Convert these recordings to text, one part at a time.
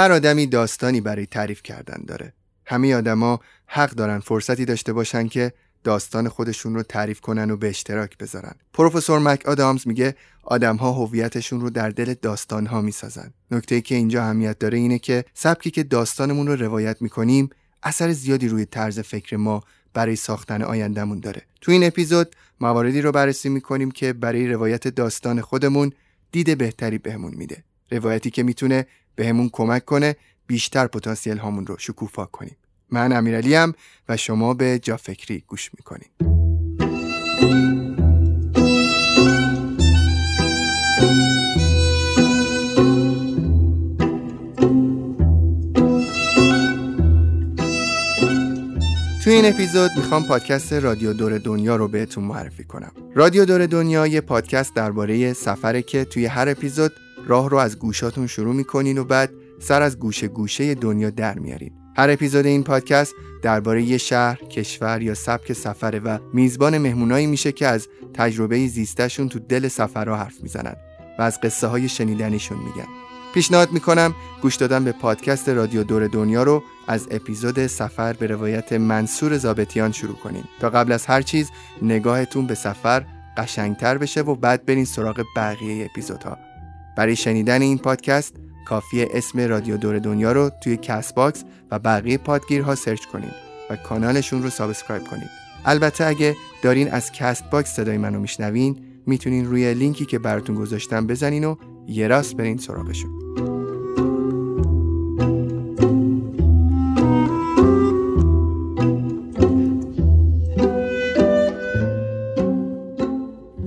هر آدمی داستانی برای تعریف کردن داره. همه آدما حق دارن فرصتی داشته باشن که داستان خودشون رو تعریف کنن و به اشتراک بذارن. پروفسور مک آدامز میگه آدمها هویتشون رو در دل داستانها می‌سازن. نکته که اینجا اهمیت داره اینه که سبکی که داستانمون رو روایت می‌کنیم اثر زیادی روی طرز فکر ما برای ساختن آیندهمون داره. تو این اپیزود مواردی رو بررسی می‌کنیم که برای روایت داستان خودمون دید بهتری بهمون میده. روایتی که می‌تونه بهمون کمک کنه بیشتر پتانسیل هامون رو شکوفا کنیم من امیرعلی و شما به جا فکری گوش می‌کنید تو این اپیزود می‌خوام پادکست رادیو دور دنیا رو بهتون معرفی کنم. رادیو دور دنیا یه پادکست درباره سفره که توی هر اپیزود راه رو از گوشاتون شروع می‌کنین و بعد سر از گوشه گوشه دنیا در میارین. هر اپیزود این پادکست درباره یه شهر، کشور یا سبک سفره و میزبان مهمونایی میشه که از تجربه زیستشون تو دل سفرها حرف می‌زنن و از قصه های شنیدنیشون میگن. پیشنهاد می‌کنم گوش دادن به پادکست رادیو دور دنیا رو از اپیزود سفر به روایت منصور زابتیان شروع کنین تا قبل از هر چیز نگاهتون به سفر قشنگتر بشه و بعد برین سراغ بقیه اپیزودها برای شنیدن این پادکست کافیه اسم رادیو دور دنیا رو توی Castbox و بقیه پادگیرها سرچ کنید و کانالشون رو subscribe کنید. البته اگه دارین از Castbox صدای منو میشنوین می‌تونین روی لینکی که براتون گذاشتم بزنین و یه راست برین سراغشون.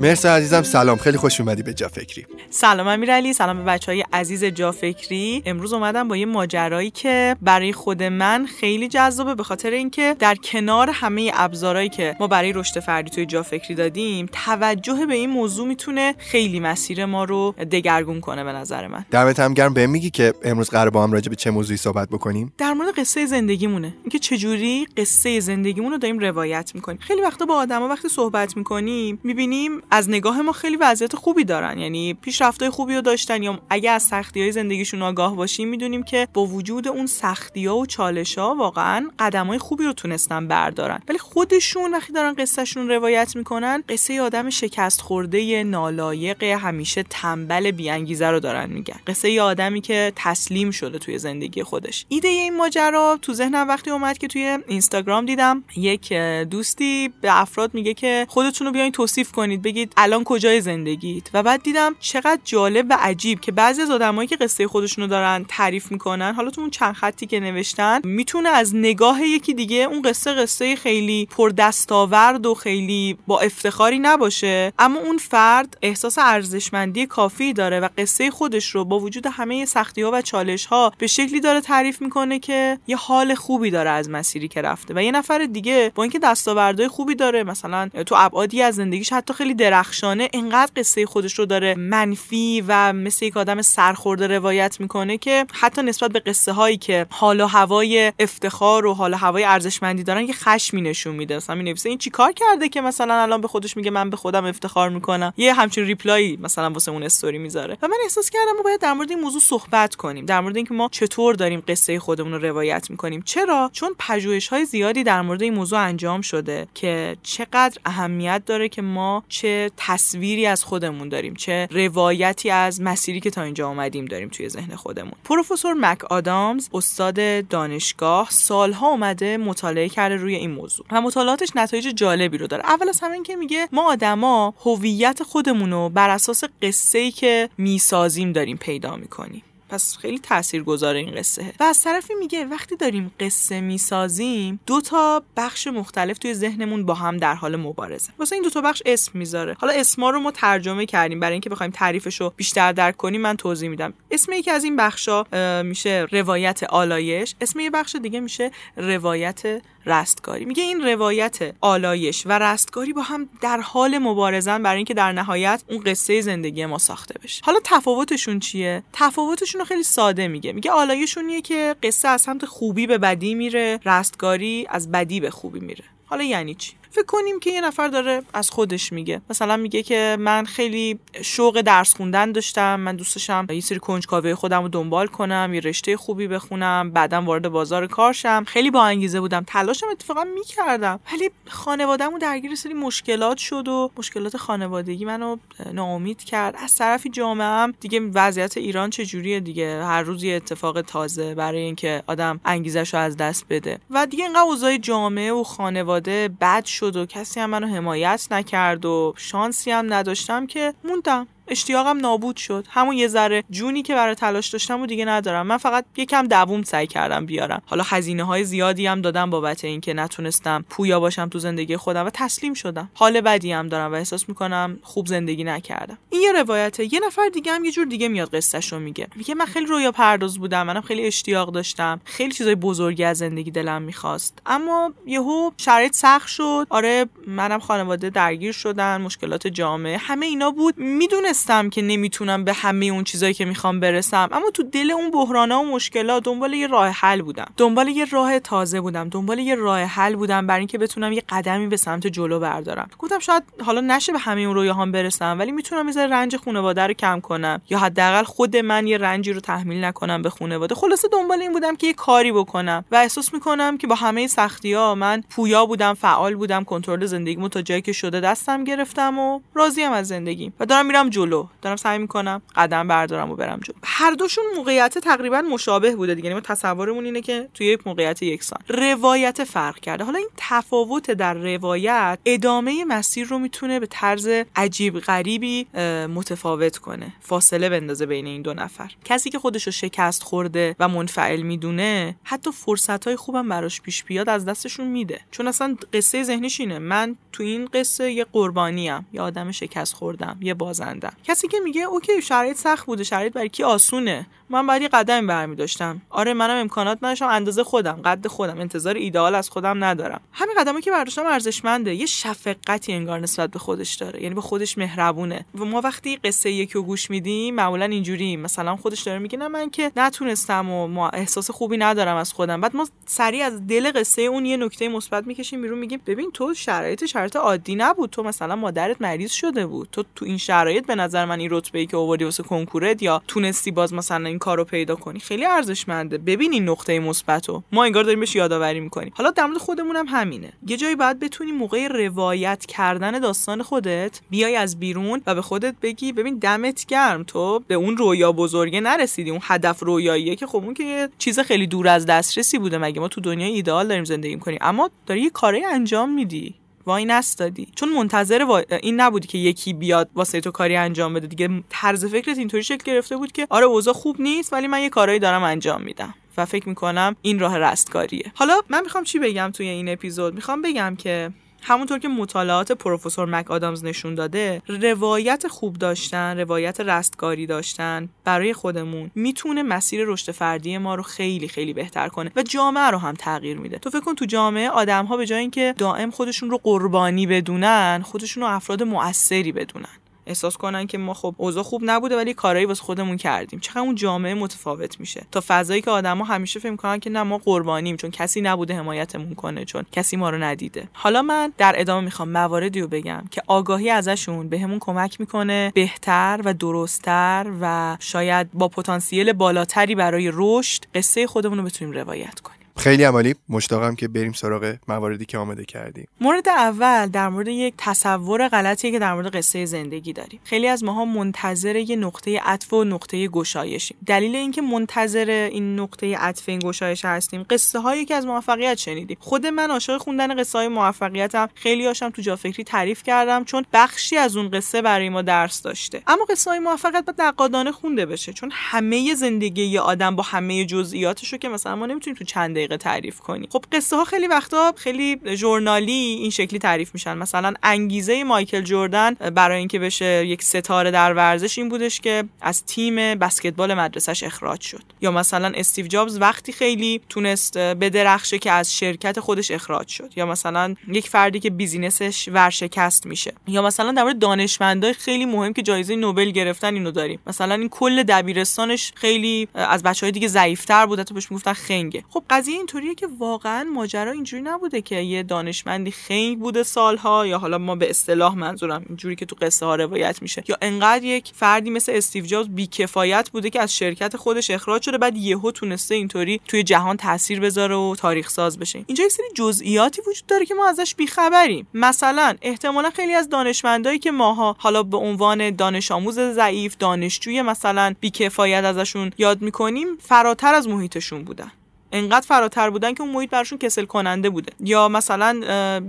مرسا عزیزم سلام. خیلی خوش اومدی به جا فکری. سلام امیرعلی سلام به بچه های عزیز جا فکری. امروز اومدم با یه ماجرایی که برای خود من خیلی جذابه به خاطر اینکه در کنار همه ابزارهایی که ما برای رشد فردی توی جا فکری دادیم توجه به این موضوع می‌تونه خیلی مسیر ما رو دگرگون کنه به نظر من. دمت هم گرم. بهم میگی که امروز قرار با هم راجع به چه موضوعی صحبت بکنیم؟ در مورد قصه زندگیمونه. اینکه چجوری قصه زندگیمون رو داریم روایت می‌کنیم. خیلی وقتا با آدما وقتی صحبت می‌کنیم می‌بینیم از نگاه ما خیلی وضعیت خوبی دارن. یعنی پیشرفتای خوبی رو داشتن یا اگه از سختی های زندگیشون آگاه باشیم می‌دونیم که با وجود اون سختی ها و چالش ها واقعا قدم های خوبی رو تونستن بردارن. ولی خودشون وقتی دارن قصهشون روایت می‌کنن قصه آدم شکست خورده نالایق همیشه تنبل بیانگیزه رو دارن میگن. قصه آدمی که تسلیم شده توی زندگی خودش. ایده این ماجرا تو ذهنم وقتی اومد که توی اینستاگرام دیدم یک دوستی به افراد میگه که خودتون رو بیاین توصیف کنید بگید الان کجای زندگیت؟ و بعد دیدم چقدر جالب و عجیب که بعضی از آدمایی که قصه خودشونو دارن تعریف می‌کنن حالا تو اون چند خطی که نوشتن می‌تونه از نگاه یکی دیگه اون قصه قصه خیلی پر دستاورد و خیلی با افتخاری نباشه. اما اون فرد احساس ارزشمندی کافی داره و قصه خودش رو با وجود همه سختی ها و چالش ها به شکلی داره تعریف می‌کنه که یه حال خوبی داره از مسیری که رفته. و یه نفر دیگه با اینکه دستاوردهای خوبی داره مثلا تو ابعادی از زندگیش حتی خیلی درخشانه انقدر قصه خودش رو داره منفی و مثل یک آدم سرخورده روایت می‌کنه که حتی نسبت به قصه هایی که حال و هوای افتخار و حال و هوای ارزشمندی دارن یه خشمی نشون میده. مثلا می نویسه این چیکار کرده که مثلا الان به خودش میگه من به خودم افتخار می‌کنم؟ یه همچین ریپلای مثلا واسه اون استوری می‌ذاره. و من احساس کردم ما باید در مورد این موضوع صحبت کنیم. در مورد اینکه ما چطور داریم قصه خودمون رو روایت می‌کنیم. چرا؟ چون پژوهش های زیادی در مورد این موضوع انجام شده که چقدر اهمیت داره که ما چه تصویری از خودمون داریم چه روایتی از مسیری که تا اینجا آمدیم داریم توی ذهن خودمون. پروفسور مک آدامز استاد دانشگاه سالها اومده مطالعه کرده روی این موضوع و مطالعاتش نتایج جالبی رو داره. اول از همه اینکه میگه ما آدما هویت خودمون رو بر اساس قصه ای که می‌سازیم داریم پیدا می‌کنیم. پس خیلی تاثیرگذار این قصه. و از طرفی میگه وقتی داریم قصه می‌سازیم دو تا بخش مختلف توی ذهنمون با هم در حال مبارزه. واسه این دو تا بخش اسم می‌ذاره. حالا اسما رو ما ترجمه کردیم. برای اینکه بخوایم تعریفش رو بیشتر درک کنیم من توضیح میدم. اسم یکی از این بخشا میشه روایت آلایش. اسم یه بخش دیگه میشه روایت رستگاری. میگه این روایت آلایش و رستگاری با هم در حال مبارزن برای اینکه در نهایت اون قصه زندگی ما ساخته بشه. حالا تفاوتشون چیه؟ تفاوتشون رو خیلی ساده میگه. میگه آلایشونیه که قصه از سمت خوبی به بدی میره رستگاری از بدی به خوبی میره. حالا یعنی چی؟ فکر کنیم که یه نفر داره از خودش میگه. مثلا میگه که من خیلی شوق درس خوندن داشتم. من دوست داشتم یه سری کنجکاوی خودم رو دنبال کنم یه رشته خوبی بخونم بعدا وارد بازار کار شم. خیلی با انگیزه بودم. تلاشم اتفاقا می‌کردم. ولی خانوادهمو درگیر سری مشکلات شد و مشکلات خانوادگی منو ناامید کرد. از طرفی جامعه هم دیگه وضعیت ایران چجوریه دیگه؟ هر روز یه اتفاق تازه برای اینکه آدم انگیزش رو از دست بده. و دیگه اینقدر اوضاع جامعه و خانواده بد شد. و کسی هم منو حمایت نکرد و شانسی هم نداشتم که موندم. اشتیاقم نابود شد. همون یه ذره جونی که برای تلاش داشتم و دیگه ندارم. من فقط یکم دووم سعی کردم بیارم. حالا هزینه های زیادی هم دادم بابت اینکه نتونستم پویا باشم تو زندگی خودم و تسلیم شدم. حال بدی هم دارم و احساس می‌کنم خوب زندگی نکردم. این یه روایته. یه نفر دیگه هم یه جور دیگه میاد قصهش رو میگه. میگه من خیلی رویا پرداز بودم. منم خیلی اشتیاق داشتم. خیلی چیزای بزرگی از زندگی دلم می‌خواست. اما یهو شرایط سخت شد. آره منم خانواده درگیر شدن مشکلات جامعه همه اینا بود. می‌دونه می‌دونستم که نمی‌تونم به همه اون چیزایی که می‌خوام برسم. اما تو دل اون بحرانا و مشکلات دنبال یه راه حل بودم. دنبال یه راه تازه بودم. دنبال یه راه حل بودم برای اینکه بتونم یه قدمی به سمت جلو بردارم. گفتم شاید حالا نشه به همه اون رویاهام برسم ولی می‌تونم یه رنج خانواده رو کم کنم. یا حداقل خود من یه رنجی رو تحمیل نکنم به خانواده. خلاصه دنبال این بودم که یه کاری بکنم و احساس می‌کنم که با همه سختی ها من پویا بودم فعال بودم کنترل زندگیمو تا جایی که شده دستم گرفتم و راضیم از زندگی و دارم میرم جلو. دارم سعی می‌کنم قدم بردارم و برم جلو. هر دوشون موقعیت تقریبا مشابه بوده دیگه. یعنی ما تصورمون اینه که توی یک موقعیت یکسان. روایت فرق کرده. حالا این تفاوت در روایت ادامه مسیر رو می‌تونه به طرز عجیب غریبی متفاوت کنه. فاصله بندازه بین این دو نفر. کسی که خودش رو شکست خورده و منفعل می‌دونه حتی فرصت های خوبم براش پیش بیاد از دستشون میده. چون اصلا قصه ذهنیش اینه. من تو این قصه یه قربانیم. یه آدم شکست خوردم. یه بازندم کسی که میگه اوکی شرایط سخت بوده شرایط برای کی آسونه؟ من بعد یه قدم برمی داشتم. آره منم امکانات نداشتم. اندازه خودم قد خودم. انتظار ایدئال از خودم ندارم. همین قدمی که برداشتم ارزشمنده. یه شفقتی انگار نسبت به خودش داره. یعنی به خودش مهربونه. و ما وقتی قصه یکی رو گوش میدیم معمولا اینجوری مثلا خودش داره میگه نه من که نتونستم و ما احساس خوبی ندارم از خودم. بعد ما سریع از دل قصه اون یه نکته مثبت می‌کشیم بیرون میگیم ببین تو شرایط شرایط عادی نبود. تو مثلا مادرت مریض شده بود. تو تو این شرایط به نظر من این رتبه ای که آوردی واسه کنکورت یا تونستی باز مثلا این کارو پیدا کنی. خیلی ارزشمنده. ببین این نقطه مثبتو. ما انگار داریم بهش یادآوری می‌کنیم. حالا در مورد خودمون هم همینه. یه جایی بعد بتونی موقع روایت کردن داستان خودت بیای از بیرون و به خودت بگی ببین دمت گرم. تو به اون رویا بزرگه نرسیدی. اون هدف رویاییه که خب اون که یه چیز خیلی دور از دسترسی بوده مگه. ما تو دنیای ایدئال داریم زندگی می‌کنیم. اما داری یه کاری انجام میدی. وای نستادی. چون منتظر این نبودی که یکی بیاد واسه تو کاری انجام بده. دیگه طرز فکرت اینطوری شکل گرفته بود که آره اوضاع خوب نیست ولی من یه کارایی دارم انجام میدم و فکر می‌کنم این راه رستگاریه. حالا من می‌خوام چی بگم توی این اپیزود؟ می‌خوام بگم که همونطور که مطالعات پروفسور مک آدامز نشون داده روایت خوب داشتن روایت رستگاری داشتن برای خودمون می‌تونه مسیر رشد فردی ما رو خیلی خیلی بهتر کنه و جامعه رو هم تغییر میده. تو فکر کن تو جامعه آدم ها به جای اینکه دائم خودشون رو قربانی بدونن خودشون رو افراد مؤثری بدونن. احساس کنن که ما خب اوضاع خوب نبوده ولی کارایی واسه خودمون کردیم. چقدر اون جامعه متفاوت میشه. تا فضایی که آدما همیشه فکر کنن که نه ما قربانیم چون کسی نبوده حمایتمون کنه چون کسی ما رو ندیده. حالا من در ادامه می‌خوام مواردی رو بگم که آگاهی ازشون بهمون به کمک می‌کنه بهتر و درستتر و شاید با پتانسیل بالاتری برای رشد قصه خودمون رو بتونیم روایت کنیم. خیلی عمالی مشتاقم که بریم سراغ مواردی که آماده کردیم. مورد اول در مورد یک تصور غلطی که در مورد قصه زندگی داریم. خیلی از ماها منتظر یه نقطه عطف و نقطه گشایشیم. دلیل اینکه منتظر این نقطه عطف این گشایش هستیم قصه هایی که از موفقیت شنیدیم. خود من عاشق خوندن قصه های موفقیتم. خیلی هاشم تو جا فکری تعریف کردم چون بخشی از اون قصه برای ما درس داشته. اما قصه های موفقیت باید نقادانه خونده بشه چون همه زندگی یه آدم با همه جزئیاتشو که مثلا ما نمی‌تونیم تو چند دقیقه تعریف کنی خب قصه ها خیلی وقتا خیلی ژورنالی این شکلی تعریف میشن. مثلا انگیزه مایکل جردن برای اینکه بشه یک ستاره در ورزش این بودش که از تیم بسکتبال مدرسهش اخراج شد. یا مثلا استیو جابز وقتی خیلی تونست بدرخشه که از شرکت خودش اخراج شد. یا مثلا یک فردی که business ش ورشکست میشه. یا مثلا در مورد دانشمندای خیلی مهم که جایزه نوبل گرفتن اینو داریم. مثلا این کل دبیرستانش خیلی از بچهای دیگه ضعیفتر بود. تا بهش می‌گفتن خنگه. خب قضیه اینطوریه که واقعا ماجرا اینجوری نبوده که یه دانشمندی خنگ بوده سالها یا حالا ما به اصطلاح منظورم اینجوری که تو قصه ها روایت میشه یا انقدر یک فردی مثل استیو جابز بیکفایت بوده که از شرکت خودش اخراج شده بعد یهو تونسته اینطوری توی جهان تاثیر بذاره و تاریخ ساز بشه. اینجا یک سری جزئیاتی وجود داره که ما ازش بیخبریم. مثلا احتمالا خیلی از دانشمندایی که ماها حالا به عنوان دانش آموز ضعیف دانشجوی مثلا بیکفایت ازشون یاد می‌کنیم فراتر از محیطشون بودن. انقدر فراتر بودن که اون محیط براشون کسل کننده بوده. یا مثلا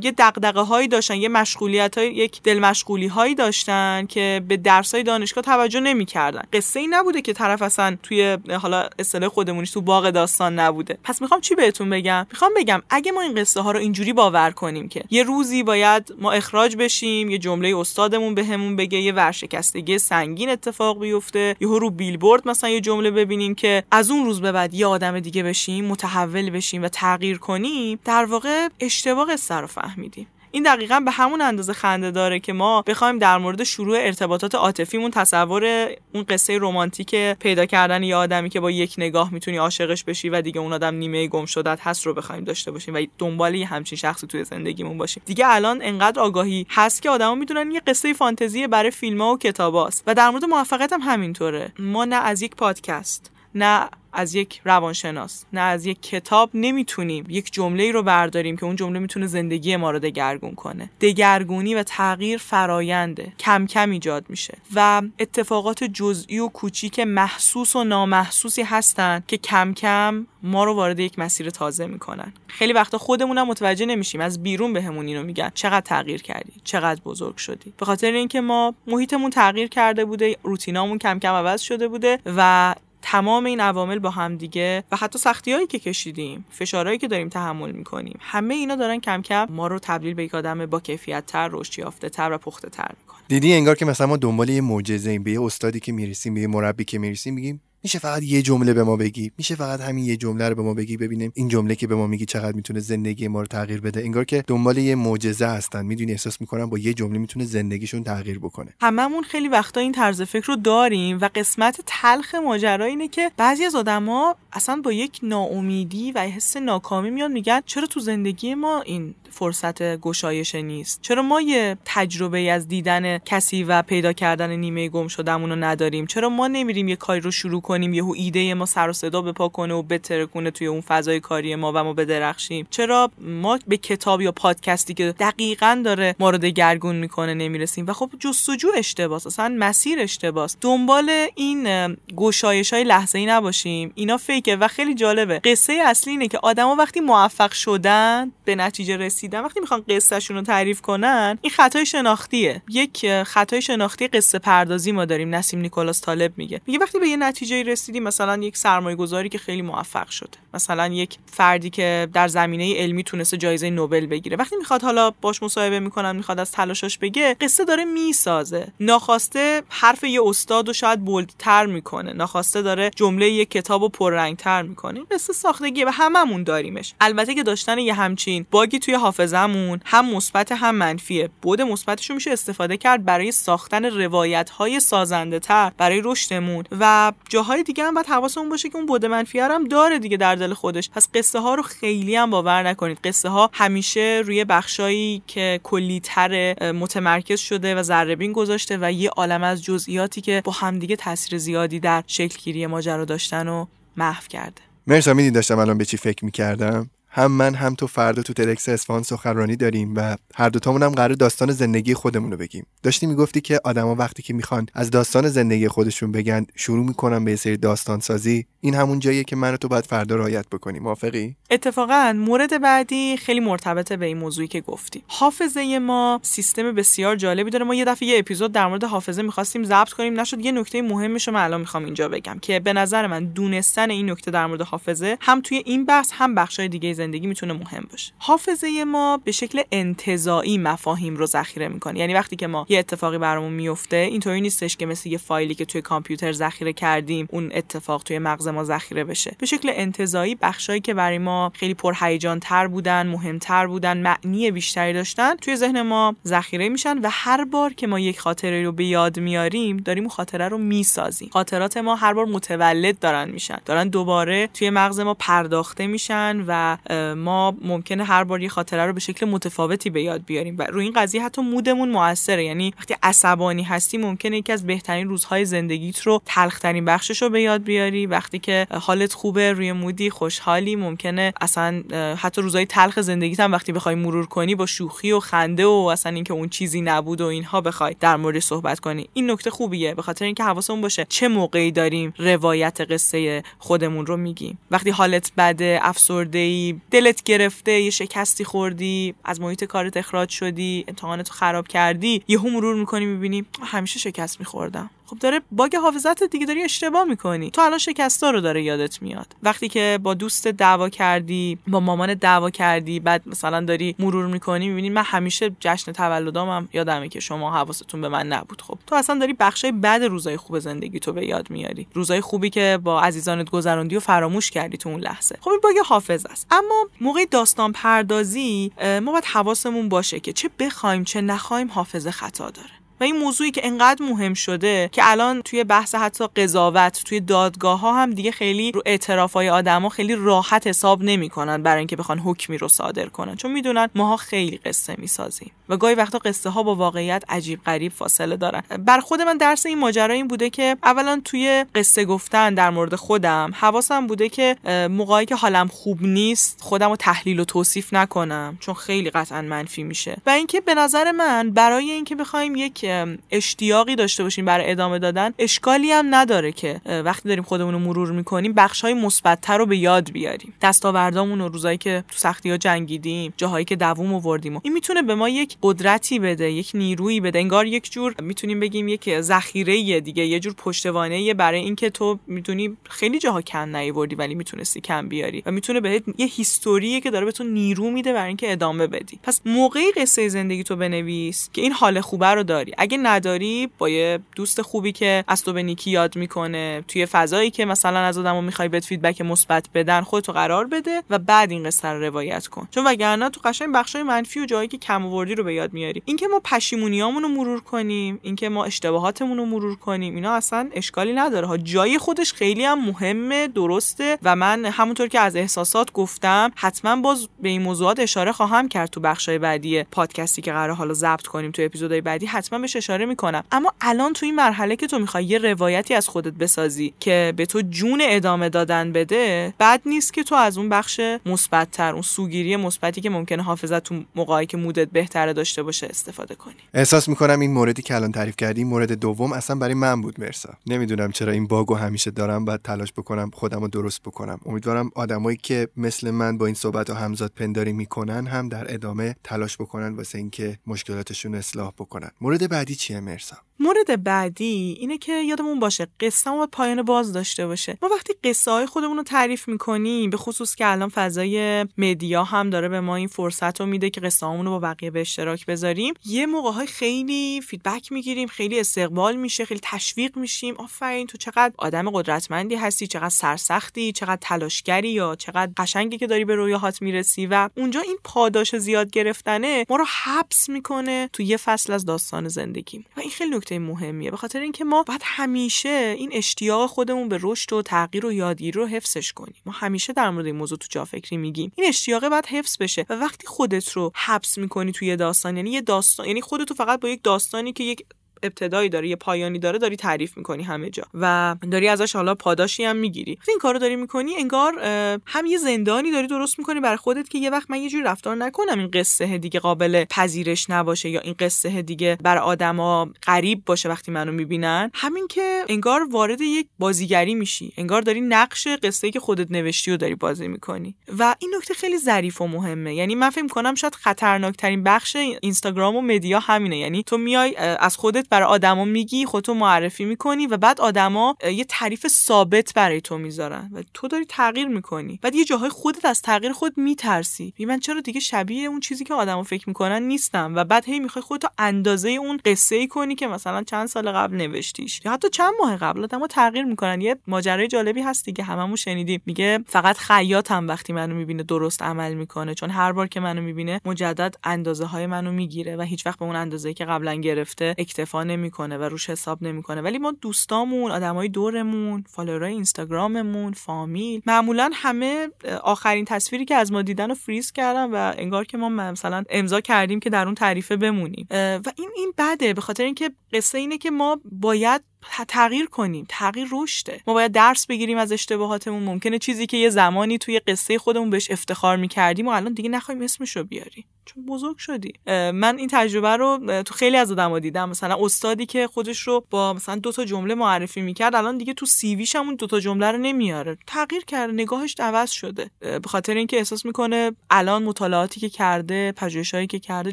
یه دغدغه هایی داشتن یه مشغولیت های یک دل مشغولی هایی داشتن که به درس های دانشگاه توجه نمی‌کردن. قصه ای نبوده که طرف اصلا توی حالا اصطلاح خودمونیش تو باغ داستان نبوده. پس می‌خوام چی بهتون بگم؟ می‌خوام بگم اگه ما این قصه ها رو اینجوری باور کنیم که یه روزی باید ما اخراج بشیم یه جمله استادمون بهمون بگه یه ورشکستگی سنگین اتفاق بیفته یهو رو بیلبورد مثلا یه جمله ببینیم که از اون روز به بعد یه آدم دیگه بشیم متحول بشیم و تغییر کنیم در واقع اشتباه قصه رو فهمیدیم. این دقیقا به همون اندازه خنده داره که ما بخوایم در مورد شروع ارتباطات عاطفیمون تصور اون قصه رمانتیک پیدا کردن یه آدمی که با یک نگاه می‌تونی عاشقش بشی و دیگه اون آدم نیمه گم شدت هست رو بخوایم داشته باشیم و دنبال یه همچین شخصی توی زندگیمون باشیم. دیگه الان انقدر آگاهی هست که آدما می‌دونن یه قصه فانتزی برای فیلم ها و کتاباست و در مورد موفقیت هم همینطوره. ما نه از یک پادکست. نه از یک روانشناس نه از یک کتاب نمی‌تونیم یک جمله رو برداریم که اون جمله می‌تونه زندگی ما رو دگرگون کنه. دگرگونی و تغییر فراینده کم کم ایجاد میشه و اتفاقات جزئی و کوچیک محسوس و نامحسوسی هستن که کم کم ما رو وارد یک مسیر تازه می‌کنن. خیلی وقتا خودمون هم متوجه نمیشیم از بیرون بهمون اینو میگن. چقدر تغییر کردی؟ چقدر بزرگ شدی؟ به خاطر اینکه ما محیطمون تغییر کرده بوده روتینامون کم کم عوض شده بوده و تمام این عوامل با هم دیگه و حتی سختی هایی که کشیدیم فشارهایی که داریم تحمل می‌کنیم همه اینا دارن کم کم ما رو تبدیل به یک آدم با کیفیت تر رشد یافته تر و پخته تر می‌کنه. دیدی انگار که مثلا ما دنبال یه معجزه به یه استادی که می‌رسیم به یه مربی که می‌رسیم میگیم میشه فقط یه جمله به ما بگی؟ میشه فقط همین یه جمله رو به ما بگی؟ ببینیم این جمله که به ما میگی چقدر می‌تونه زندگی ما رو تغییر بده. انگار که دنبال یه معجزه هستن. می‌دونی احساس می‌کنن با یه جمله می‌تونه زندگیشون تغییر بکنه. هممون خیلی وقتا این طرز فکر رو داریم و قسمت تلخ ماجرا اینه که بعضی از آدما اصلا با یک ناامیدی و حس ناکامی میان میگن چرا تو زندگی ما این فرصت گشایش نیست؟ چرا ما یه تجربه از دیدن کسی و پیدا کردن نیمه گم شدمون رو نداریم؟ چرا ما نمیریم یه کاری رو شروع کنیم؟ یهو ایده ما سر و صدا بپا کنه و بترکونه توی اون فضای کاری ما و ما بدرخشیم. چرا؟ ما به کتاب یا پادکستی که دقیقا داره ما رو دگرگون می‌کنه نمی‌رسیم. و خب جستجو اشتباس اصلا مسیر اشتباس. دنبال این گشایش های لحظه ای نباشیم. اینا فیکه و خیلی جالبه. قصه اصلی اینه که آدما وقتی موفق شدن به نتیجه رسیدن وقتی می‌خوان قصهشون رو تعریف کنن این خطای شناختیه. یک خطای شناختی قصه پردازی ما داریم نسیم نیکولاس طالب میگه. میگه وقتی به یه نتیجه رسیدیم مثلا یک سرمایه گذاری که خیلی موفق شده. مثلا یک فردی که در زمینه علمی تونسته جایزه نوبل بگیره. وقتی می‌خواد حالا باش مصاحبه می‌کنن می‌خواد از تلاشش بگه قصه داره می‌سازه. ناخواسته حرف یه استاد رو شاید بولدتر می‌کنه. ناخواسته داره جمله یه کتاب رو پررنگتر می‌کنه. قصه ساختگی و هممون داریمش. البته که داشتن یه همچین باگی توی حافظمون هم مثبت هم منفیه. بود مثبتش میشه استفاده کرد برای ساختن روایت های سازنده تر برای رشدمون و جاهای دیگه هم باید حواسمون باشه که اون بود منفی هم داره دیگه در دل خودش. پس قصه ها رو خیلی هم باور نکنید. قصه ها همیشه روی بخشایی که کلی تر متمرکز شده و ذره گذاشته و یه عالم از جزئیاتی که با همدیگه تاثیر زیادی در شکلگیری ماجرا داشتن و محو کرده. مرسا میدین داشتم الان به چی فکر می‌کردم؟ هم من هم تو فردا تو تدکس اصفهان سخنرانی داریم و هر دوتامون هم قرار داستان زندگی خودمون رو بگیم. داشتی می‌گفتی که آدما وقتی که می‌خوان از داستان زندگی خودشون بگن شروع می‌کنن به سری داستان سازی این همون جاییه که من تو باید فردا رعایت بکنیم موافقی؟ اتفاقا مورد بعدی خیلی مرتبطه به این موضوعی که گفتی. حافظه ما سیستم بسیار جالبی داره. ما یه دفعه یه اپیزود در مورد حافظه می‌خواستیم ضبط کنیم. نشد یه نکته مهمش رو الان می‌خوام اینجا بگم که به نظر من دونستن این نکته در مورد حافظه هم توی این بحث هم بخشای دیگه زندگی می‌تونه مهم باشه. حافظه ما به شکل انتظایی مفاهیم رو ذخیره می‌کنه. یعنی وقتی که ما یه اتفاقی برامون میفته اینطوری نیستش که مثل یه فایلی که توی کامپیوتر ذخیره کردیم اون اتفاق توی مغز ما ذخیره بشه. به شکل انتظایی بخشایی که برای ما خیلی پرهیجان تر بودن مهمتر بودن معنی بیشتری داشتن توی ذهن ما ذخیره میشن و هر بار که ما یک خاطره رو به یاد میاریم داریم اون خاطره رو می‌سازیم. خاطرات ما هر بار متولد دارن میشن. دارن دوباره توی مغز ما پرداخته میشن و ما ممکنه هر بار یه خاطره رو به شکل متفاوتی به یاد بیاریم. و روی این قضیه حتی مودمون موثره. یعنی وقتی عصبانی هستی ممکنه یکی از بهترین روزهای زندگیت رو تلخترین بخشش رو به یاد بیاری. وقتی که حالت خوبه روی مودی خوشحالی ممکنه اصلا حتی روزهای تلخ زندگیت هم وقتی بخوای مرور کنی با شوخی و خنده و اصلا اینکه اون چیزی نبود و اینها بخوای در مورد صحبت کنی. این نکته خوبیه. به خاطر اینکه حواسمون باشه چه موقعی داریم روایت قصه خودمون رو میگیم. وقتی حالت بده افسرده دلت گرفته یه شکستی خوردی از محیط کارت اخراج شدی امتحانتو خراب کردی یهو مرور می‌کنی می‌بینی همیشه شکست میخوردم. خب داره باگ حافظت دیگه داری اشتباه می‌کنی. تو الان شکستا رو داره یادت میاد. وقتی که با دوست دعوا کردی با مامان دعوا کردی بعد مثلا داری مرور می‌کنی می‌بینی من همیشه جشن تولدامم یادمه که شما حواستون به من نبود. خب تو اصلا داری بخشای بعد روزای خوب زندگی تو به یاد میاری. روزای خوبی که با عزیزانت گذروندی و فراموش کردی تو اون لحظه. خب این باگ حافظ است. اما موقع داستان پردازی ما باید حواسمون باشه که چه بخوایم چه نخوایم حافظه خطا داره. این موضوعی که انقدر مهم شده که الان توی بحث حتی قضاوت توی دادگاه ها هم دیگه خیلی رو اعتراف های آدما خیلی راحت حساب نمی‌کنن برای اینکه بخوان حکمی رو صادر کنن. چون می‌دونن ماها خیلی قصه می‌سازیم و گاهی وقتا قصه ها با واقعیت عجیب غریب فاصله دارن. بر خود من درس این ماجرا این بوده که اولا توی قصه گفتن در مورد خودم حواسم بوده که موقعی که حالم خوب نیست خودم رو تحلیل و توصیف نکنم چون خیلی قطعا منفی میشه. و اینکه به نظر من برای اینکه بخوایم یک اشتیاقی داشته باشیم برای ادامه دادن اشکالی هم نداره که وقتی داریم خودمون رو مرور می‌کنیم بخش های مثبتتر رو به یاد بیاریم. دستاوردامون و روزایی که تو سختی ها جنگیدیم جاهایی که دووم آوردیم این می‌تونه به ما یک قدرتی بده یک نیرویی بده. انگار یک جور می‌تونیم بگیم یک ذخیره دیگه یه جور پشتوانه برای اینکه تو می‌تونی خیلی جاها کم نیوردی ولی می‌تونستی کم بیاری و می‌تونه بهت یه هیستوریه که داره به تو نیرو میده برای اینکه ادامه بدی. پس موقعی قصه زندگی تو بنویس که این حال خوبه رو داری. اگه نداری با یه دوست خوبی که از تو به نیکی یاد می‌کنه توی فضایی که مثلا از آدمو می‌خوای بهت فیدبک مثبت بدن خودتو قرار بده و بعد این قصه رو روایت کن. چون وگرنه تو قشنگ بخشای منفی و جایی که کم آوردی رو به یاد میاری. اینکه ما پشیمونیامون رو مرور کنیم اینکه ما اشتباهاتمون رو مرور کنیم اینا اصلا اشکالی نداره. ها جای خودش خیلی هم مهمه درسته و من همونطور که از احساسات گفتم حتما باز به این موضوعات اشاره خواهم کرد تو بخشای بعدی پادکستی که قرار حالا ضبط کنیم تو اپیزودهای بعدی. حتما بهش اشاره می‌کنم. اما الان تو این مرحله که تو می‌خوای یه روایتی از خودت بسازی که به تو جون ادامه دادن بده بد نیست که تو از اون بخش مثبتتر اون سوگیری مثبتی که ممکنه حافظت تو موقعی که mood ت بهتره داشته باشه استفاده کنی. احساس می‌کنم این موردی که الان تعریف کردی مورد دوم اصلا برای من بود مرسا. نمی‌دونم چرا این bug و همیشه دارم باید تلاش بکنم خودم رو درست بکنم. امیدوارم آدمایی که مثل من با این صحبتا همزاد پنداری می‌کنن هم در ادامه تلاش بکنن واسه اینکه مشکلاتشون اصلاح بکنن. مورد بعدی چیه؟ مرسا. مورد بعدی اینه که یادمون باشه قصه باید پایان باز داشته باشه. ما وقتی قصه های خودمون رو تعریف می‌کنیم به خصوص که الان فضای media هم داره به ما این فرصت رو میده که قصه رو با بقیه به اشتراک بذاریم. یه موقع های خیلی feedback می‌گیریم خیلی استقبال میشه خیلی تشویق میشیم. آفرین تو چقدر آدم قدرتمندی هستی چقدر سرسختی چقدر تلاشگری یا چقدر قشنگی که داری به رویاهات می‌رسی و اونجا این پاداش زیاد گرفتنه ما رو حبس می‌کنه تو یه فصل از داستان زندگی. و این خیلی نکته مهمیه. به خاطر اینکه ما باید همیشه این اشتیاق خودمون به رشد و تغییر و یادگیری رو حفظش کنیم. ما همیشه در مورد این موضوع تو جا فکری میگیم. این اشتیاق باید حفظ بشه و وقتی خودت رو حبس می‌کنی توی داستان یعنی یه داستان یعنی خودت فقط با یک داستانی که یک ابتدایی داره یه پایانی داره داری تعریف می‌کنی همه جا و داری ازش حالا پاداشی هم می‌گیری. وقتی این کارو داری می‌کنی انگار هم یه زندانی داری درست می‌کنی برای خودت که یه وقت من یه جوری رفتار نکنم این قصه دیگه قابل پذیرش نباشه یا این قصه دیگه برای آدما غریب باشه وقتی منو می‌بینن. همین که انگار وارد یک بازیگری میشی. انگار داری نقش قصه که خودت نوشتی و داری بازی می‌کنی. و این نکته خیلی ظریف و مهمه. یعنی من فکر کنم شاید خطرناکترین بخش اینستاگرام و مدیا همینه. یعنی تو میای از خودت برای آدما میگی خودتو معرفی می‌کنی و بعد آدما یه تعریف ثابت برای تو می‌ذارن و تو داری تغییر می‌کنی. بعد یه جاهای خودت از تغییر خود میترسی. من چرا دیگه شبیه اون چیزی که آدما فکر می‌کنن نیستم و بعد هی می‌خوای خودتو اندازه اون قصه ای کنی که مثلا چند سال قبل نوشتیش یا حتی چند ماه قبل آدما تغییر می‌کنن. یه ماجرای جالبی هست دیگه هممون شنیدیم. میگه فقط خیاطم وقتی منو می‌بینه درست عمل می‌کنه چون هر بار که منو می‌بینه مجدد اندازه های منو می‌گیره و هیچ وقت به اون اندازه که قبلا گرفته اکتفا نمی‌کنه و روش حساب نمی‌کنه. ولی ما دوستامون آدمای دورمون فالوورای اینستاگراممون فامیل معمولا همه آخرین تصویری که از ما دیدن رو فریز کردن و انگار که ما مثلا امضا کردیم که در اون تعریفه بمونیم. و این این بده. به خاطر اینکه قصه اینه که ما باید تغییر کنیم. تغییر رشده. ما باید درس بگیریم از اشتباهاتمون. ممکنه چیزی که یه زمانی توی قصه خودمون بهش افتخار می‌کردیم و الان دیگه نخوایم اسمش رو بیاریم. چون بزرگ شدی. من این تجربه رو تو خیلی از آدما دیدم. مثلا استادی که خودش رو با مثلا دو تا جمله معرفی می‌کرد الان دیگه تو سیویش همون دو تا جمله رو نمیاره. تغییر کرده. نگاهش عوض شده. به خاطر اینکه احساس می‌کنه الان مطالعاتی که کرده پژوهشایی که کرده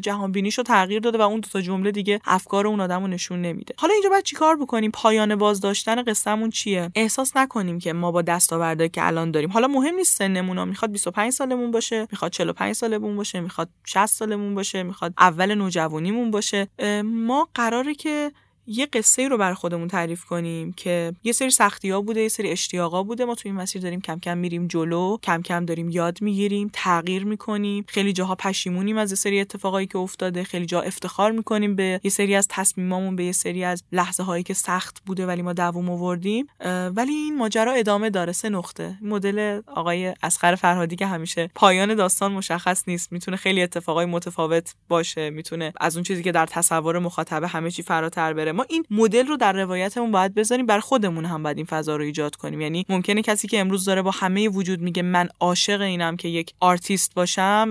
جهان بینیشو تغییر داده و اون دو تا جمله دیگه افکار اون آدمو نشون نمیده. حالا اینجا باید چیکار بکنیم؟ پایان باز داشتن قصهمون چیه؟ احساس نکنیم که ما با دستاوردهایی که الان داریم. حالا مهم نیست سنمون می‌خواد 25 سالمون باشه می‌خواد 45 سالمون باشه می‌خواد 60 سالمون باشه می‌خواد اول نوجوانیمون باشه. ما قراره که یه قصه رو بر خودمون تعریف کنیم که یه سری سختی ها بوده یه سری اشتیاقا بوده. ما تو این مسیر داریم کم کم میریم جلو کم کم داریم یاد می‌گیریم تغییر می‌کنیم. خیلی جاها پشیمونیم از یه سری اتفاقایی که افتاده خیلی جا افتخار می‌کنیم به یه سری از تصمیمامون به یه سری از لحظه هایی که سخت بوده ولی ما دووم آوردیم. ولی این ماجرا ادامه داره. سه نقطه. مدل آقای اصغر فرهادی که همیشه پایان داستان مشخص نیست. می‌تونه خیلی اتفاقای متفاوت باشه. می‌تونه از اون چیزی که در تصور مخاطبه همه چی فراتر بره. ما این مدل رو در روایتمون باید بذاریم برا خودمون هم باید این فضا رو ایجاد کنیم. یعنی ممکنه کسی که امروز داره با همه وجود میگه من عاشق اینم که یک آرتیست باشم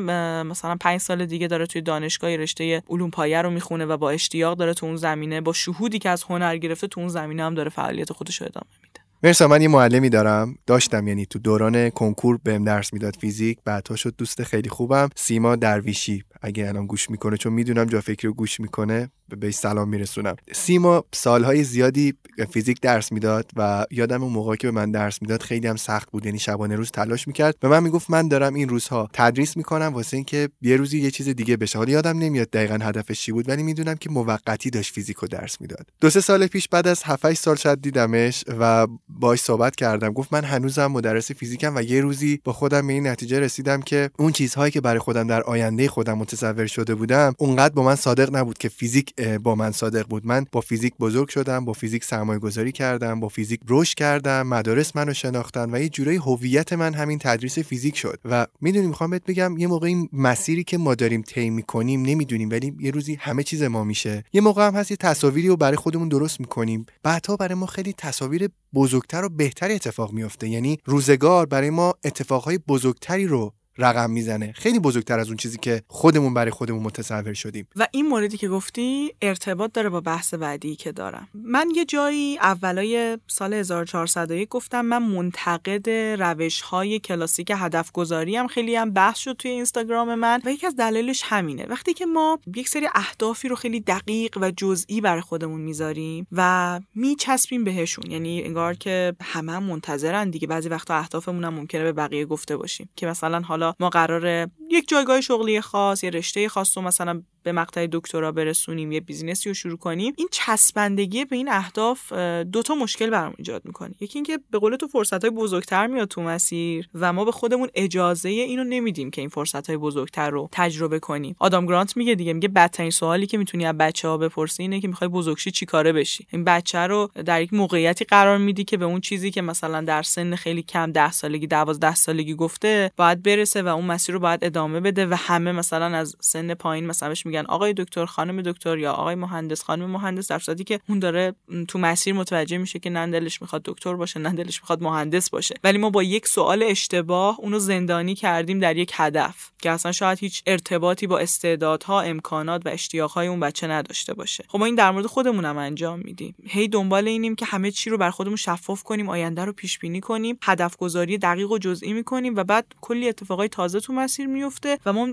مثلا پنج سال دیگه داره توی دانشگاه رشته علوم پایه رو می‌خونه و با اشتیاق داره تو اون زمینه با شهودی که از هنر گرفته تو اون زمینه هم داره فعالیت خودش رو ادامه میده. مرسا من یه معلمی دارم. داشتم یعنی تو دوران کنکور بهم درس می‌داد فیزیک. بعدها شد دوست خیلی خوبم. سیما درویشی. اگه الان گوش می‌کنه چون می‌دونم جا فکری رو گوش می‌کنه به سلام میرسونم. سیما سالهای زیادی فیزیک درس می‌داد و یادم اون موقع که به من درس می‌داد خیلی هم سخت بود. یعنی شبانه روز تلاش می‌کرد. به من می‌گفت من دارم این روزها تدریس می‌کنم واسه اینکه یه روزی یه چیز دیگه بشه. حالا یادم نمیاد دقیقا هدفش چی بود ولی می‌دونم که موقتی داشت فیزیک و درس می‌داد. دو سه سال پیش بعد از 7 سال شاید دیدمش و باش صحبت کردم. گفت من هنوزم مدرس فیزیکم و یه روزی با خودم به این نتیجه رسیدم که اون چیزهایی که برای خودم در آینده خودم متصور شده بودم اونقدر با من صادق نبود که فیزیک با من صادق بود. من با فیزیک بزرگ شدم با فیزیک سرمایه گذاری کردم با فیزیک رشد کردم مدارس منو شناختن و یه جورایی هویت من همین تدریس فیزیک شد. و می‌دونی می‌خوام بهت بگم یه موقع این مسیری که ما داریم طی می‌کنیم نمی‌دونیم ولی یه روزی همه چیز ما میشه. یه موقع هم هست یه تصاویری رو برای خودمون درست می‌کنیم. بعدها برای ما خیلی تصاویر بزرگتر و بهتری اتفاق میافته. یعنی روزگار برای ما اتفاقهای بزرگتری رو رقم می‌زنه. خیلی بزرگتر از اون چیزی که خودمون برای خودمون متصور شدیم. و این موردی که گفتی ارتباط داره با بحث بعدی که دارم. من یه جایی اولای سال 1401 گفتم من منتقد روش های کلاسیک هدف گذاری هم خیلی هم بحث شد توی اینستاگرام من و یکی از دلایلش همینه. وقتی که ما یک سری اهدافی رو خیلی دقیق و جزئی برای خودمون می‌ذاریم و میچسبیم بهشون یعنی انگار که همه هم منتظرن دیگه. بعضی وقتا اهدافمون هم ممکنه به بقیه گفته باشیم که مثلا حالا ما قراره یک جایگاه شغلی خاص یا رشته خاص رو مثلا به مقطع دکترا برسونیم یه بیزینسی رو شروع کنیم. این چسبندگی به این اهداف دوتا مشکل برام ایجاد می‌کنه. یکی اینکه به قول تو فرصت های بزرگتر میاد تو مسیر و ما به خودمون اجازه اینو نمیدیم که این فرصت های بزرگتر رو تجربه کنیم. آدام گرانت میگه دیگه میگه بدترین سوالی که می‌تونی از بچه ها بپرسی اینه که می‌خوای بزرگشی چیکاره بشی؟ این بچه رو در یک موقعیتی قرار میدی که به اون چیزی که مثلا در سن خیلی کم 10 سالگی 12 سالگی گفته باید برسه و اون مسیر رو باید ادامه بده و همه مثلا از سن پایین مثلا میگن آقای دکتر خانم دکتر یا آقای مهندس خانم مهندس در صورتی که اون داره تو مسیر متوجه میشه که نه دلش می‌خواد دکتر باشه نه دلش می‌خواد مهندس باشه. ولی ما با یک سوال اشتباه اونو زندانی کردیم در یک هدف که اصلا شاید هیچ ارتباطی با استعدادها امکانات و اشتیاقهای اون بچه نداشته باشه. خب ما این در مورد خودمون هم انجام میدیم. هی دنبال اینیم که همه چی رو بر خودمون شفاف کنیم آینده رو پیش بینی کنیم هدف گذاری دقیق و جزئی می‌کنیم و بعد کلی اتفاقای تازه تو مسیر میفته و ما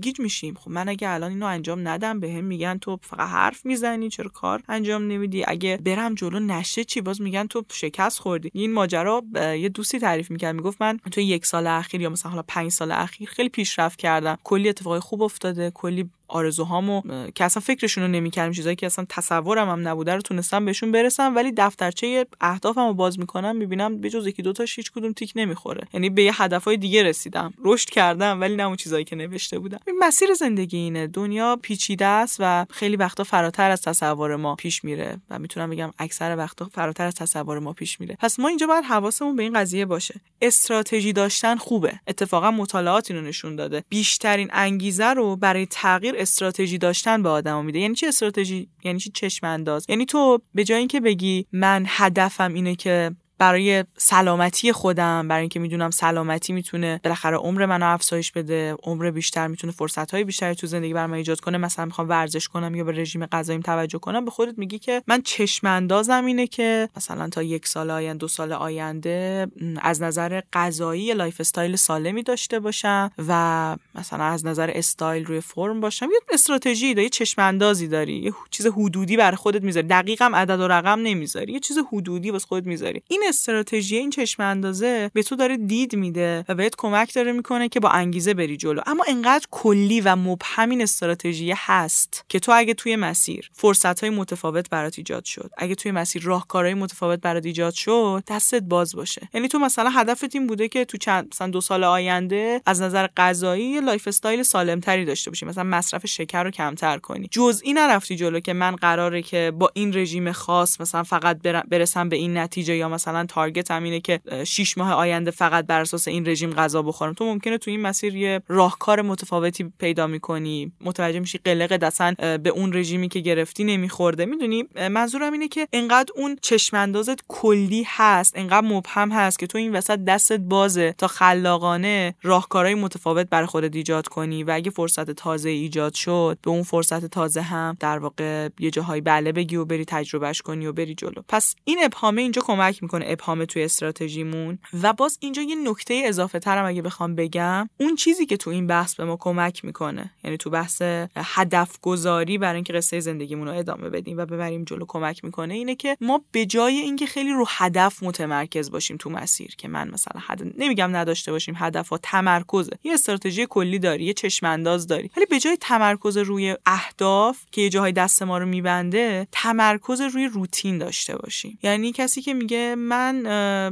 گیج میشیم. خب من اگه الان اینو انجام ندم به میگن تو فقط حرف می‌زنی چرا کار انجام نمیدی؟ اگه برم جلو نشه چی؟ باز میگن تو شکست خوردی. این ماجرا یه دوستی تعریف می‌کرد می‌گفت من تو یک سال اخیر یا مثلا حالا پنج سال اخیر خیلی پیشرفت کردم. کلی اتفاقای خوب افتاده کلی آرزوهامو که اصلا فکرشون رو نمی‌کردم چیزایی که اصلا تصورم هم نبوده رو تونستم بهشون برسم ولی دفترچه اهدافم رو باز می‌کنم می‌بینم به جز یکی دوتاش هیچ کدوم تیک نمی‌خوره. یعنی به یه هدفهای دیگه رسیدم. رشد کردم ولی نه اون چیزایی که نوشته بودم. این مسیر زندگی اینه. دنیا پیچیده است و خیلی وقتا فراتر از تصور ما پیش میره. و می‌تونم بگم اکثر وقتا فراتر از تصور ما پیش میره. پس ما اینجا باید حواسمون به این قضیه باشه. استراتژی داشتن خوبه. اتفاقا مطالعات اینو نشون داده. بیشترین انگیزه رو برای تغییر استراتژی داشتن به آدم میده. یعنی چی استراتژی؟ یعنی چی چشم انداز؟ یعنی تو به جای اینکه بگی من هدفم اینه که برای سلامتی خودم برای اینکه می‌دونم سلامتی می‌تونه بالاخره عمر منو افزایش بده عمر بیشتر می‌تونه فرصت های بیشتری تو زندگی برام ایجاد کنه. مثلا می‌خوام ورزش کنم یا به رژیم غذاییم توجه کنم به خودت میگی که من چشم اندازم اینه که مثلا تا یک سال آینده دو سال آینده از نظر غذایی lifestyle سالمی داشته باشم و مثلا از نظر استایل روی فرم باشم. یه استراتژی داری چشم اندازی داری یه چیز حدودی برای خودت می‌ذاری. دقیقم عدد و رقم نمی‌ذاری یه چیز حدودی واسه خودت می‌ذاری. این استراتژی این چشم اندازه به تو داره دید میده و بهت کمک داره می‌کنه که با انگیزه بری جلو. اما انقدر کلی و مبهم این استراتژی هست که تو اگه توی مسیر فرصت های متفاوت برات ایجاد شد اگه توی مسیر راهکارهای متفاوت برات ایجاد شد دستت باز باشه. یعنی تو مثلا هدفت این بوده که تو چند مثلا دو سال آینده از نظر غذایی lifestyle سالم تری داشته باشی. مثلا مصرف شکر رو کمتر کنی. جزئی نرفتی جلو که من قراره که با این رژیم خاص مثلا فقط برسم به این نتیجه یا مثلا مثلا target م اینه که 6 ماه آینده فقط بر اساس این رژیم غذا بخورم. تو ممکنه تو این مسیر یه راهکار متفاوتی پیدا می‌کنی. متوجه میشی قلق بدنت به اون رژیمی که گرفتی نمیخورده. می‌دونی؟ منظورم اینه که انقدر اون چشماندازت کلی هست انقدر مبهم هست که تو این وسط دستت بازه تا خلاقانه راهکارهای متفاوت برای خودت ایجاد کنی و اگه فرصت تازه ایجاد شد به اون فرصت تازه هم در واقع یه جاهایی بله بگی و بری تجربهش کنی و بری جلو. پس این ابهامه اینجا کمک می‌کنه ابهام توی استراتژیمون. و باز اینجا یه نکته اضافه ترم اگه بخوام بگم اون چیزی که تو این بحث به ما کمک می‌کنه. یعنی تو بحث هدف گذاری برای اینکه قصه زندگیمون رو ادامه بدیم و ببریم جلو کمک می‌کنه اینه که ما به جای اینکه خیلی رو هدف متمرکز باشیم تو مسیر که من مثلا هدف نمیگم نداشته باشیم هدف و تمرکزه. یه استراتژی کلی داری یه چشم انداز داری. ولی به جای تمرکز روی اهداف که یه جاهای دست ما رو میبنده تمرکز روی روتین داشته باشیم. یعنی کسی که میگه من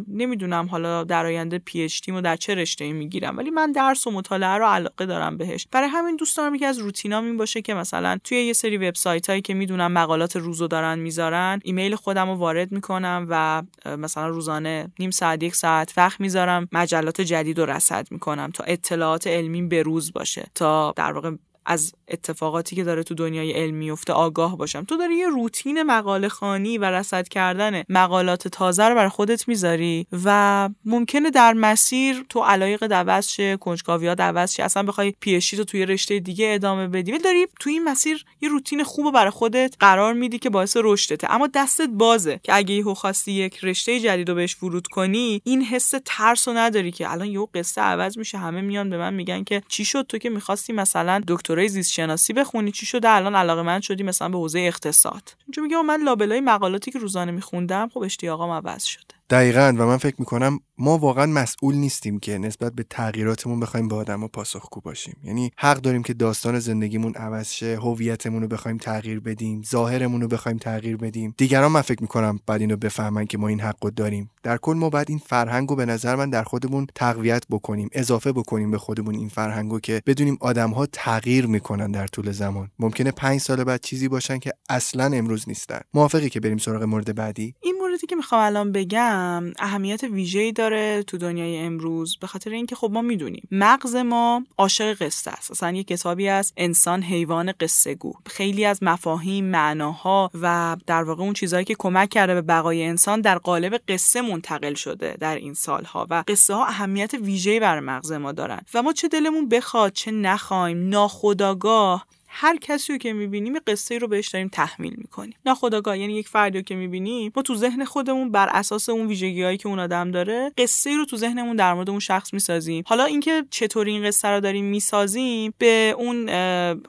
نمی‌دونم حالا در آینده پی اچ و در چه رشته می‌گیرم ولی من درس و مطالعه رو علاقه دارم بهش. برای همین دوست دارم یکی از روتینام این باشه که مثلا توی یه سری وبسایت هایی که می‌دونم مقالات روزو دارن می‌ذارن ایمیل خودم رو وارد می‌کنم و مثلا روزانه نیم ساعت یک ساعت وقت می‌ذارم مجلات جدید رو رصد می‌کنم تا اطلاعات علمی به روز باشه تا در واقع از اتفاقاتی که داره تو دنیای علمی افته آگاه باشم. تو داری یه روتین مقاله خانی و رصد کردن مقالات تازه رو برای خودت می‌ذاری و ممکنه در مسیر تو علایق عوض شه کنجکاویات عوض شه اصلا بخوای پی تو توی رشته دیگه ادامه بدی. ولی داری تو این مسیر یه روتین خوب برای خودت قرار میدی که باعث رشدته. اما دستت بازه که اگه یهو خواستی یک رشته جدید رو بهش ورود کنی این حس ترس رو نداری که الان یهو قصه عوض میشه همه میان به من میگن که چی شد؟ تو که می‌خواستی مثلا دکترای زیست شناسی بخونی چی شده؟ الان علاقه من شدی مثلا به حوزه اقتصاد. چون میگم من لابلای مقالاتی که روزانه میخوندم خب اشتیاقام عوض شده. دقیقا. و من فکر می‌کنم ما واقعا مسئول نیستیم که نسبت به تغییراتمون بخوایم به آدما پاسخگو باشیم. یعنی حق داریم که داستان زندگیمون عوض شه هویتمون رو بخوایم تغییر بدیم ظاهرمون رو بخوایم تغییر بدیم. دیگران من فکر می‌کنم بعد اینو بفهمن که ما این حق داریم. در کل ما باید این فرهنگ رو به نظر من در خودمون تقویت بکنیم اضافه بکنیم به خودمون این فرهنگو که بدونیم آدمها تغییر می‌کنن در طول زمان. ممکنه پنج سال بعد چیزی باشن که اصلا امروز نیستن. موافقی که بریم سراغ مورد بعدی؟ این موردی که می‌خوام الان بگم اهمیت ویژه‌ای داره تو دنیای امروز به خاطر اینکه خب ما می‌دونیم مغز ما عاشق قصه است. اصلا یه کتابی از انسان حیوان قصه گو. خیلی از مفاهیم معناها و در واقع اون چیزهایی که کمک کرده به بقای انسان در قالب قصه منتقل شده در این سالها و قصه ها اهمیت ویژه‌ای بر مغز ما دارن. و ما چه دلمون بخواد چه نخوایم ناخداگاه هر کسی رو که می‌بینیم قصه رو بهش داریم تحمیل می‌کنیم. ناخداگاه یعنی یک فردی رو که می‌بینیم ما تو ذهن خودمون بر اساس اون ویژگی هایی که اون آدم داره قصه رو تو ذهنمون در مورد اون شخص می‌سازیم. حالا اینکه چطوری این قصه رو داریم می‌سازیم به اون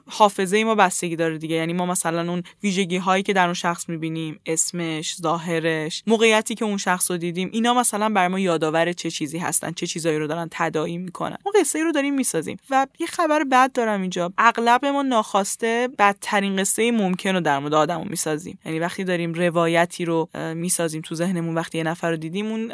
حافظه ما بستگی داره دیگه. یعنی ما مثلا اون ویژگی هایی که در اون شخص می‌بینیم اسمش ظاهرش موقعیتی که اون شخص رو دیدیم اینا مثلا بر ما یادآور چه چیزی هستن چه چیزایی رو دارن تداعی می‌کنن. ما قصه رو داریم می‌سازیم. و یه خبر بد دارم اینجا. اغلب ما ناخواسته بدترین قصه ممکن رو در مورد آدمو می‌سازیم. یعنی وقتی داریم روایتی رو می‌سازیم تو ذهنمون وقتی یه نفر رو دیدیم اون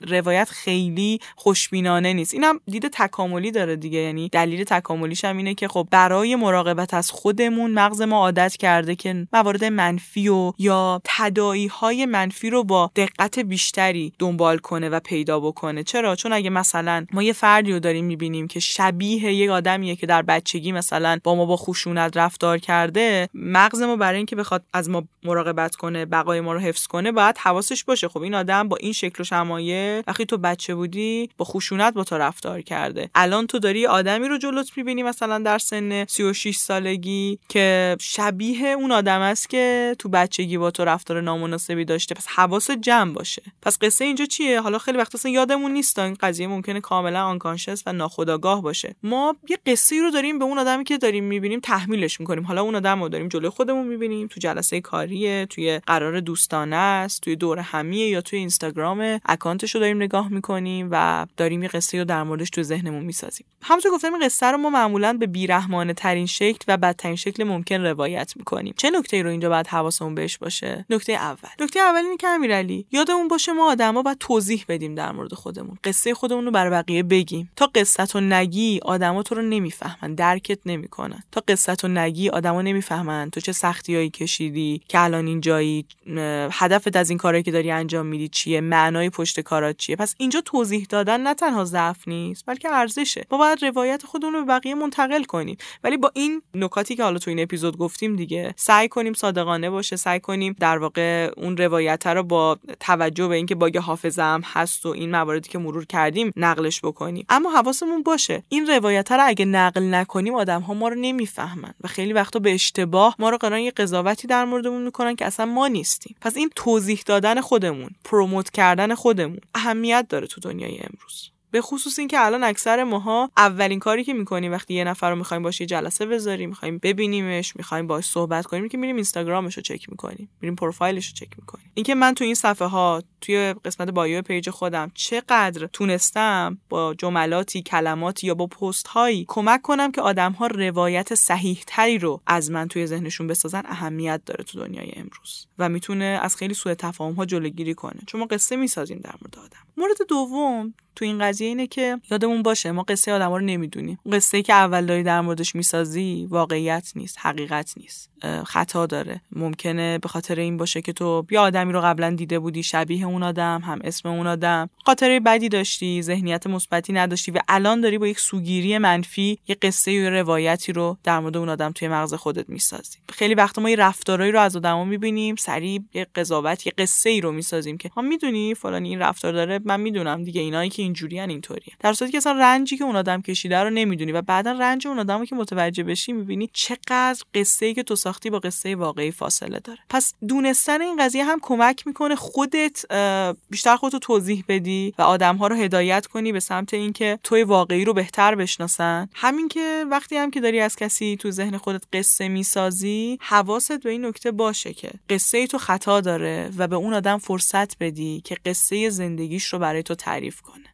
روایت خیلی خوشبینانه نیست. اینم دید تکاملی داره دیگه. یعنی دلیل تکاملیش هم اینه که خب برای مراقبت از خودمون مغز ما عادت کرده که موارد منفی و یا تداعی های منفی رو با دقت بیشتری دنبال کنه و پیدا بکنه. چرا؟ چون اگه مثلا ما یه فردی رو داریم می‌بینیم که شبیه یک آدمیه که در بچگی مثلا با ما با خشونت رفتار کرده مغز ما برای اینکه بخواد از ما مراقبت کنه بقای ما رو حفظ کنه باید حواسش باشه. خب این آدم با این شکل و شمایل وقتی تو بچه بودی با خشونت با تو رفتار کرده. الان تو داری آدمی رو جلوت می‌بینی مثلا در سن 36 سالگی که شبیه اون آدم است که تو بچگی با تو رفتار نامناسبی داشته. پس حواس جمع باشه. پس قصه اینجا چیه؟ حالا خیلی وقت اصلا یادمون نیست این قضیه ممکنه کاملا آنکانشس و ناخودآگاه باشه. ما یه قصه رو داریم به اون آدمی که داریم می‌بینیم تحمیلش می‌کنیم. حالا اون آدم رو داریم جلوی خودمون می‌بینیم تو جلسه کاریه توی قرار دوستانه است توی دور همیه یا توی اینستاگرام اکانتش رو داریم نگاه می‌کنیم و داریم یه قصه رو در موردش تو ذهنمون می‌سازیم. همونطور گفتم این قصه رو ما معمولا به بیرحمانه ترین شکل و بدترین شکل ممکن روایت می‌کنیم. چه نکته رو اینجا باید حواسمون بهش باشه؟ نکته اول. نکته اول اینه که امیرعلی یادمون باشه ما آدما باید توضیح بدیم در مورد خودمون. قصه خودمون رو برای بقیه بگیم. تا قصه نگی آدما تو رو نمی‌فهمن درکت نمی‌کنن. تا قصه نگی آدما نمی‌فهمن تو چه سختیایی کشیدی که الان اینجایی هدفت از این کاری که داری انجام میدی چیه معنای پشت چیه؟ پس اینجا توضیح دادن نه تنها ضعف نیست بلکه ارزشه. ما باید روایت خودمون رو به بقیه منتقل کنیم. ولی با این نکاتی که حالا تو این اپیزود گفتیم دیگه سعی کنیم صادقانه باشه سعی کنیم در واقع اون روایت رو با توجه به اینکه باگ حافظه هم هست و این مواردی که مرور کردیم نقلش بکنیم. اما حواسمون باشه این روایت رو اگه نقل نکنیم آدم ها ما رو نمی‌فهمن و خیلی وقتا به اشتباه ما رو قرار یه قضاوتی در موردمون می‌کنن که اصلا ما نیستیم. پس این توضیح دادن خودمون پروموت کردن خودمون اهمیت داره تو دنیای امروز. به خصوص اینکه الان اکثر ماها اولین کاری که می‌کنیم وقتی یه نفر رو می‌خوایم باشه جلسه بذاریم می‌خوایم ببینیمش می‌خوایم باش صحبت کنیم که میریم اینستاگرامش رو چک می‌کنیم میریم پروفایلش رو چک می‌کنیم. اینکه من تو این صفحه ها توی قسمت bio page خودم چقدر تونستم با جملاتی کلماتی یا با پست هایی کمک کنم که آدم ها روایت صحیح تری رو از من توی ذهنشون بسازن اهمیت داره تو دنیای امروز و می‌تونه از خیلی سوء تفاهم ها جلوگیری کنه. چون ما قصه می‌سازیم در مورد آدم. مورد دوم تو این اینه که یادمون باشه ما قصه آدما رو نمی‌دونیم. قصه ای که اول داری در موردش می‌سازی واقعیت نیست حقیقت نیست. خطا داره. ممکنه به خاطر این باشه که تو یا آدمی رو قبلا دیده بودی شبیه اون آدم هم اسم اون آدم. خاطره بدی داشتی ذهنیت مثبتی نداشتی و الان داری با یک سوگیری منفی یه قصه یا روایتی رو در مورد اون آدم توی مغز خودت می‌سازی. خیلی وقتا ما یه رفتارایی رو از آدما می‌بینیم سریع یه قضاوت یه قصه ای رو می‌سازیم که ما می‌دونی فلان این رفتار داره من می‌دونم دیگه اینایی که اینجوریان اینطوریه. در صورتی که اصلا رنجی که اون آدم کشیده رو نمی‌دونی و بعدا رنج اون آدمو که متوجه بشی می‌بینی چقدر قصه ای که تو ساختی با قصه واقعی فاصله داره. پس دونستن این قضیه هم کمک می‌کنه خودت بیشتر خودتو توضیح بدی و آدم ها رو هدایت کنی به سمت اینکه توی واقعی رو بهتر بشناسن. همین که وقتی هم که داری از کسی تو ذهن خودت قصه می‌سازی حواست به این نکته باشه که قصه ای تو خطا داره و به اون آدم فرصت بدی که قصه زندگیش رو برای تو تعریف کنه.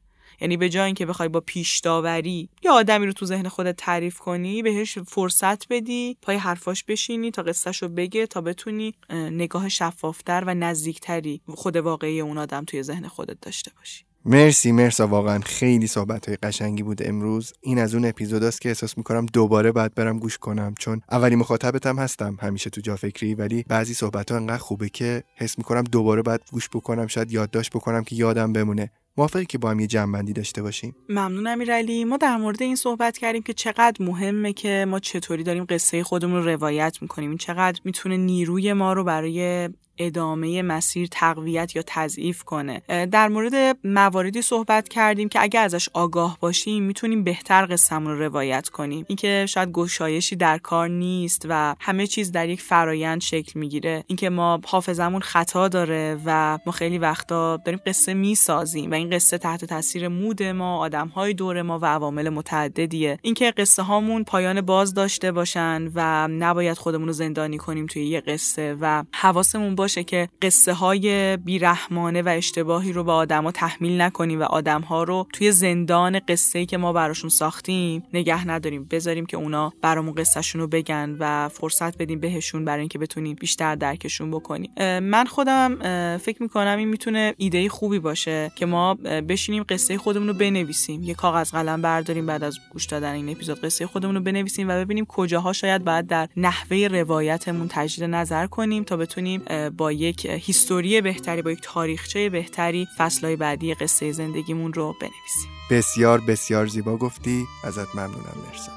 یعنی به جای اینکه بخوای با پیش داوری یا آدمی رو تو ذهن خودت تعریف کنی بهش فرصت بدی پای حرفاش بشینی تا قصهش رو بگه تا بتونی نگاه شفافتر و نزدیکتری خود واقعی اون آدم توی ذهن خودت داشته باشی. مرسی مرسا. واقعا خیلی صحبت های قشنگی بود امروز. این از اون اپیزوداست که احساس می‌کنم دوباره باید برم گوش کنم چون اولی مخاطبتم هستم همیشه تو جا فکری ولی بعضی صحبت ها انقدر خوبه که حس می‌کنم دوباره باید گوش بکنم شاید یادداشت بکنم که یادم بمونه. موافقی که با هم یه جنبندی داشته باشیم؟ ممنون امیرعلی ما در مورد این صحبت کردیم که چقدر مهمه که ما چطوری داریم قصه خودمون رو روایت می‌کنیم. این چقدر می‌تونه نیروی ما رو برای ادامه مسیر تقویت یا تضعیف کنه. در مورد مواردی صحبت کردیم که اگر ازش آگاه باشیم می‌تونیم بهتر قصهمون رو روایت کنیم. اینکه شاید گشایشی در کار نیست و همه چیز در یک فرایند شکل می‌گیره. اینکه ما حافظمون خطا داره و ما خیلی وقتا داریم قصه می‌سازیم و این قصه تحت تاثیر مود ما آدمهای دور ما و عوامل متعددیه. اینکه قصه هامون پایان باز داشته باشن و نباید خودمون رو زندانی کنیم توی یه قصه و حواسمون باشه که قصه های بیرحمانه و اشتباهی رو به آدما تحمیل نکنیم و آدمها رو توی زندان قصه که ما براشون ساختیم نگه نداریم. بذاریم که اونا برامون قصهشون رو بگن و فرصت بدیم بهشون برای اینکه بتونیم بیشتر درکشون بکنیم. من خودم فکر می‌کنم این می‌تونه ایده خوبی باشه که ما بشینیم قصه خودمون رو بنویسیم. یه کاغذ قلم برداریم بعد از گوش دادن این اپیزود قصه خودمون رو بنویسیم و ببینیم کجاها شاید بعد در نحوه روایتمون تجدید نظر کنیم تا بتونیم با یک هیستوری بهتری با یک تاریخچه بهتری فصلهای بعدی قصه زندگیمون رو بنویسیم. بسیار بسیار زیبا گفتی. ازت ممنونم. مرسا.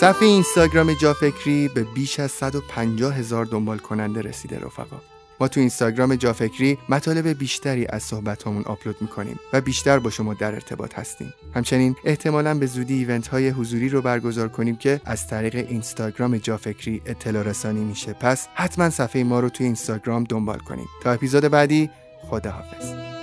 صفحه اینستاگرام جافکری به بیش از 150 هزار دنبال کننده رسیده رفقا. ما تو اینستاگرام جافکری مطالب بیشتری از صحبت همون آپلود می‌کنیم و بیشتر با شما در ارتباط هستیم. همچنین احتمالا به زودی ایونت های حضوری رو برگزار کنیم که از طریق اینستاگرام جافکری اطلاع رسانی میشه. پس حتما صفحه ما رو تو اینستاگرام دنبال کنیم. تا اپیزود بعدی خداحافظ.